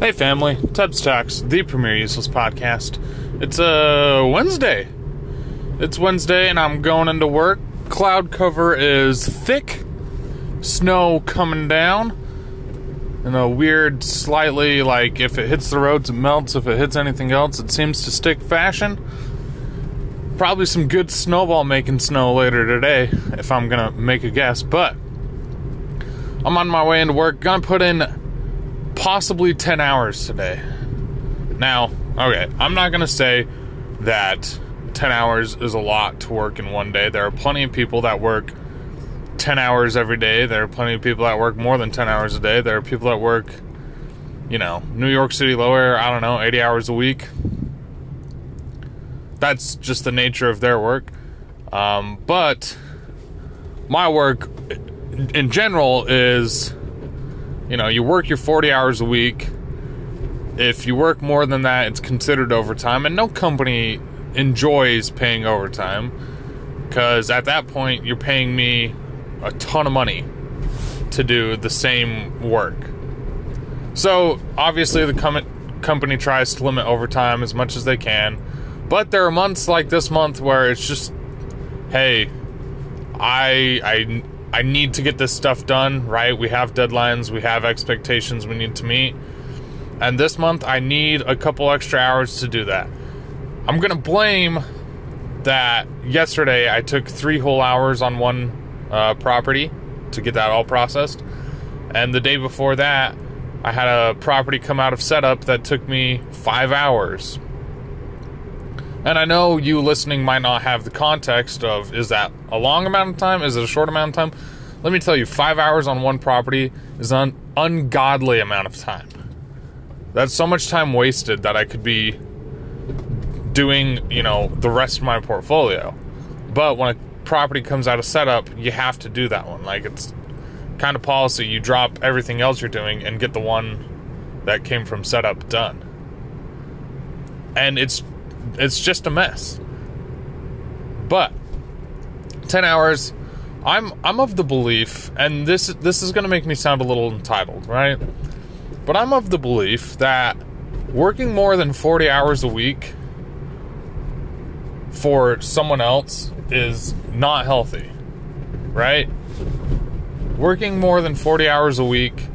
Hey, family. Tubbs Talks, the premier useless podcast. It's a uh, Wednesday. It's Wednesday, and I'm going into work. Cloud cover is thick, snow coming down, in a weird, slightly like if it hits the roads, it melts. If it hits anything else, it seems to stick fashion. Probably some good snowball making snow later today, if I'm gonna make a guess, but I'm on my way into work. Gonna put in possibly 10 hours today. Now, okay, I'm not going to say that 10 hours is a lot to work in one day. There are plenty of people that work 10 hours every day. There are plenty of people that work more than 10 hours a day. There are people that work, you know, New York City lower, I don't know, 80 hours a week. That's just the nature of their work. Um, but my work in general is you know, you work your 40 hours a week. If you work more than that, it's considered overtime, and no company enjoys paying overtime because at that point, you're paying me a ton of money to do the same work. So, obviously, the com- company tries to limit overtime as much as they can, but there are months like this month where it's just, hey, I I I need to get this stuff done, right? We have deadlines, we have expectations we need to meet. And this month, I need a couple extra hours to do that. I'm going to blame that yesterday I took three whole hours on one uh, property to get that all processed. And the day before that, I had a property come out of setup that took me five hours. And I know you listening might not have the context of is that a long amount of time? Is it a short amount of time? Let me tell you, five hours on one property is an ungodly amount of time. That's so much time wasted that I could be doing, you know, the rest of my portfolio. But when a property comes out of setup, you have to do that one. Like it's kind of policy. You drop everything else you're doing and get the one that came from setup done. And it's it's just a mess. But 10 hours I'm I'm of the belief and this this is going to make me sound a little entitled, right? But I'm of the belief that working more than 40 hours a week for someone else is not healthy. Right? Working more than 40 hours a week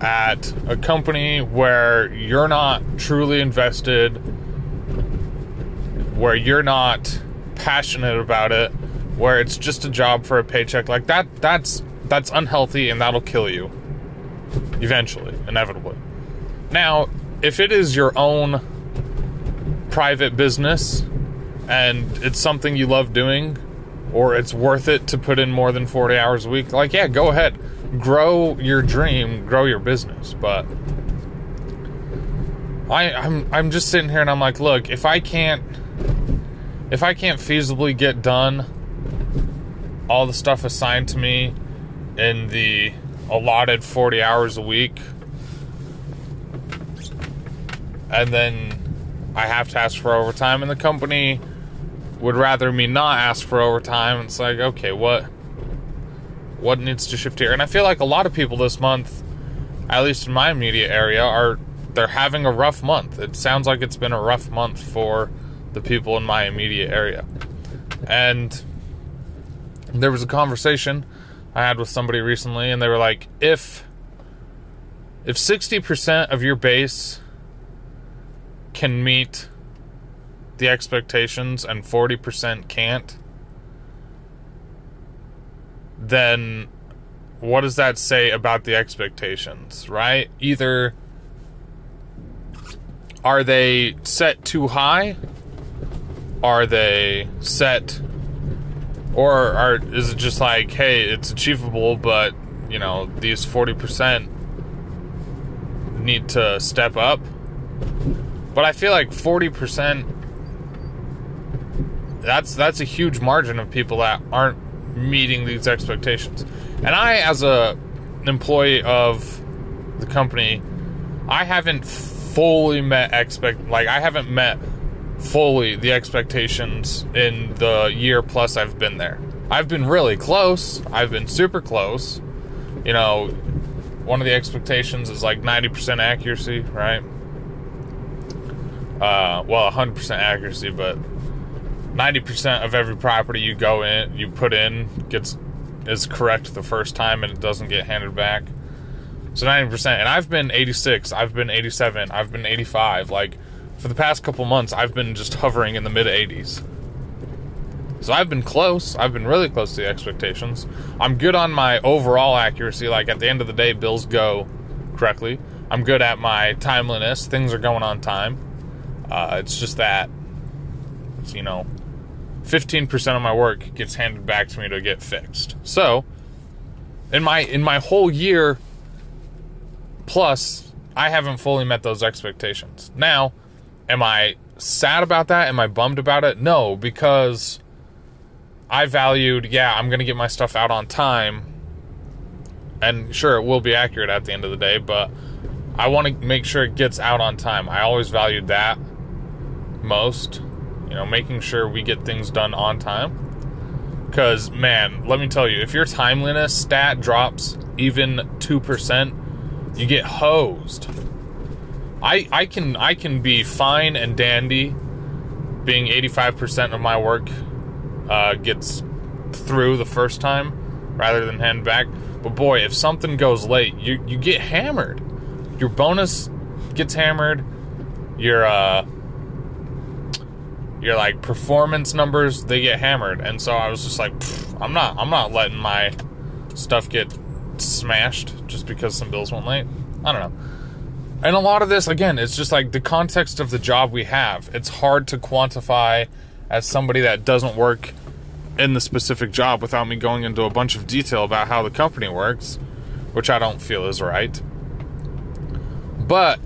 at a company where you're not truly invested where you're not passionate about it, where it's just a job for a paycheck, like that that's that's unhealthy and that'll kill you eventually, inevitably. Now, if it is your own private business and it's something you love doing or it's worth it to put in more than 40 hours a week, like yeah, go ahead. Grow your dream, grow your business, but I, I'm I'm just sitting here and I'm like, look, if I can't if I can't feasibly get done all the stuff assigned to me in the allotted 40 hours a week, and then I have to ask for overtime, and the company would rather me not ask for overtime. It's like, okay, what what needs to shift here? And I feel like a lot of people this month, at least in my immediate area, are they're having a rough month. It sounds like it's been a rough month for the people in my immediate area. And there was a conversation I had with somebody recently and they were like if if 60% of your base can meet the expectations and 40% can't then what does that say about the expectations, right? Either are they set too high are they set? Or are is it just like hey it's achievable but you know these 40% need to step up? But i feel like 40% that's that's a huge margin of people that aren't meeting these expectations. And i as a employee of the company i haven't fully met expect like i haven't met fully the expectations in the year plus I've been there. I've been really close. I've been super close. You know, one of the expectations is like 90% accuracy, right? Uh, well, 100% accuracy, but 90% of every property you go in, you put in, gets is correct the first time and it doesn't get handed back. So 90%. And I've been 86, I've been 87, I've been 85. Like, for the past couple months, I've been just hovering in the mid 80s. So I've been close. I've been really close to the expectations. I'm good on my overall accuracy. Like, at the end of the day, bills go correctly. I'm good at my timeliness. Things are going on time. Uh, it's just that, you know, 15% of my work gets handed back to me to get fixed. So, in my in my whole year plus, I haven't fully met those expectations. Now, am I sad about that? Am I bummed about it? No, because I valued, yeah, I'm going to get my stuff out on time. And sure, it will be accurate at the end of the day, but I want to make sure it gets out on time. I always valued that most you know, making sure we get things done on time. Because, man, let me tell you, if your timeliness stat drops even 2%, you get hosed. I, I can I can be fine and dandy being 85% of my work uh, gets through the first time rather than hand back. But boy, if something goes late, you, you get hammered. Your bonus gets hammered. Your uh, your like performance numbers they get hammered and so i was just like i'm not i'm not letting my stuff get smashed just because some bills went late i don't know and a lot of this again it's just like the context of the job we have it's hard to quantify as somebody that doesn't work in the specific job without me going into a bunch of detail about how the company works which i don't feel is right but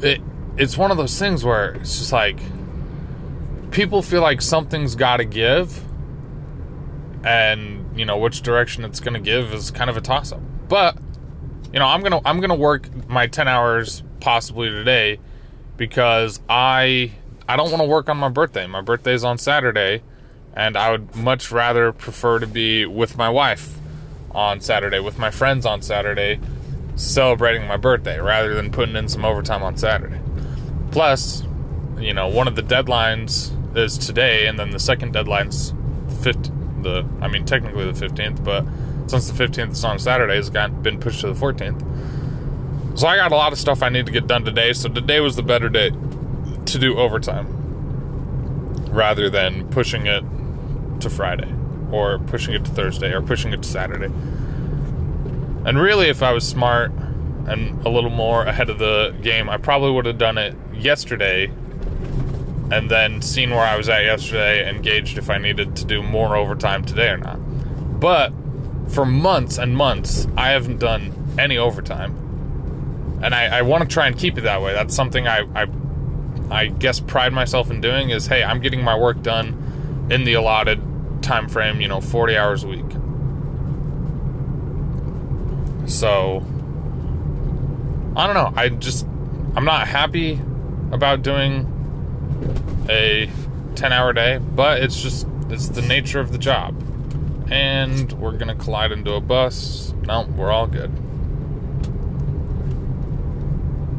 it it's one of those things where it's just like people feel like something's got to give, and you know which direction it's going to give is kind of a toss up. But you know, I'm gonna I'm gonna work my ten hours possibly today because I I don't want to work on my birthday. My birthday's on Saturday, and I would much rather prefer to be with my wife on Saturday, with my friends on Saturday, celebrating my birthday rather than putting in some overtime on Saturday. Plus, you know, one of the deadlines is today, and then the second deadline's 15, the I mean technically the 15th, but since the 15th is on Saturday, it's got been pushed to the 14th. So I got a lot of stuff I need to get done today. So today was the better day to do overtime rather than pushing it to Friday or pushing it to Thursday or pushing it to Saturday. And really, if I was smart and a little more ahead of the game, I probably would have done it yesterday and then seen where I was at yesterday and gauged if I needed to do more overtime today or not. But for months and months, I haven't done any overtime. And I, I want to try and keep it that way. That's something I, I, I guess pride myself in doing is hey, I'm getting my work done in the allotted time frame, you know, 40 hours a week. So I don't know. I just I'm not happy about doing a 10 hour day, but it's just, it's the nature of the job. And we're gonna collide into a bus. No, we're all good.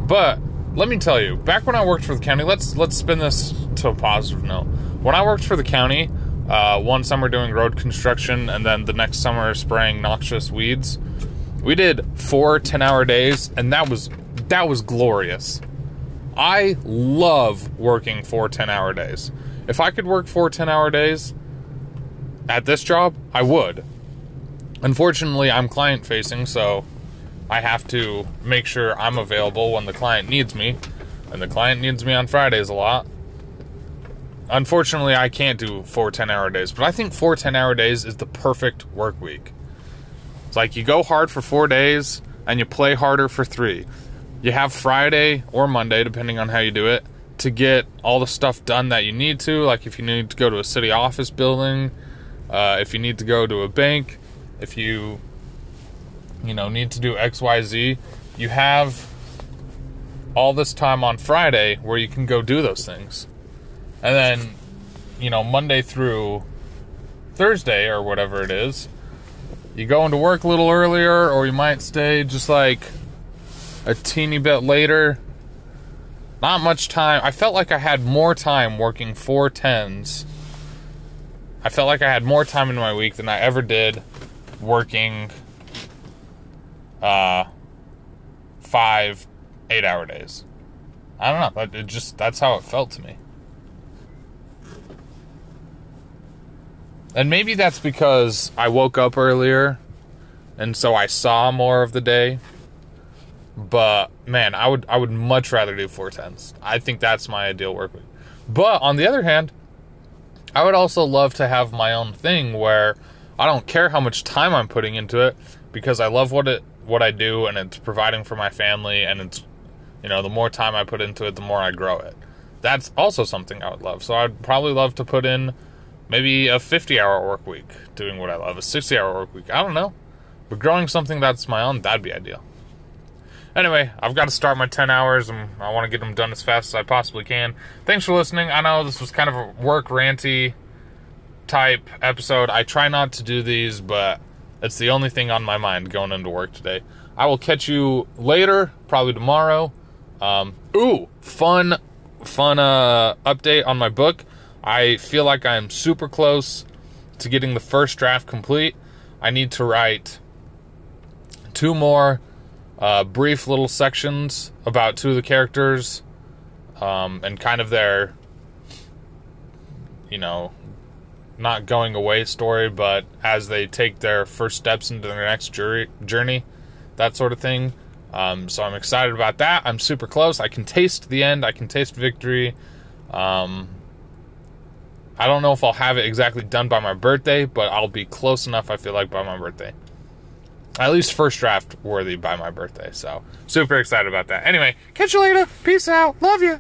But let me tell you, back when I worked for the county, let's let's spin this to a positive note. When I worked for the county, uh, one summer doing road construction, and then the next summer spraying noxious weeds, we did four 10 hour days, and that was that was glorious. I love working four 10 hour days. If I could work four 10 hour days at this job, I would. Unfortunately, I'm client facing, so I have to make sure I'm available when the client needs me. And the client needs me on Fridays a lot. Unfortunately, I can't do four 10 hour days, but I think four 10 hour days is the perfect work week. It's like you go hard for four days and you play harder for three you have Friday or Monday, depending on how you do it, to get all the stuff done that you need to. Like if you need to go to a city office building, uh, if you need to go to a bank, if you you know need to do X Y Z, you have all this time on Friday where you can go do those things, and then you know Monday through Thursday or whatever it is, you go into work a little earlier, or you might stay just like a teeny bit later. Not much time. I felt like I had more time working four tens. I felt like I had more time in my week than I ever did working uh, five, eight hour days. I don't know. It just that's how it felt to me. And maybe that's because I woke up earlier and so I saw more of the day. But man, I would I would much rather do four tens. I think that's my ideal work week. But on the other hand, I would also love to have my own thing where I don't care how much time I'm putting into it because I love what it what I do and it's providing for my family and it's you know, the more time I put into it, the more I grow it. That's also something I would love. So I'd probably love to put in maybe a 50 hour work week doing what I love, a 60 hour work week. I don't know. But growing something that's my own, that'd be ideal. Anyway, I've got to start my 10 hours and I want to get them done as fast as I possibly can. Thanks for listening. I know this was kind of a work ranty type episode. I try not to do these, but it's the only thing on my mind going into work today. I will catch you later, probably tomorrow. Um, ooh, fun, fun uh, update on my book. I feel like I am super close to getting the first draft complete. I need to write two more uh, brief little sections about two of the characters um, and kind of their, you know, not going away story, but as they take their first steps into their next journey, that sort of thing. Um, so I'm excited about that. I'm super close. I can taste the end. I can taste victory. Um, I don't know if I'll have it exactly done by my birthday, but I'll be close enough. I feel like by my birthday. At least first draft worthy by my birthday. So super excited about that. Anyway, catch you later. Peace out. Love you.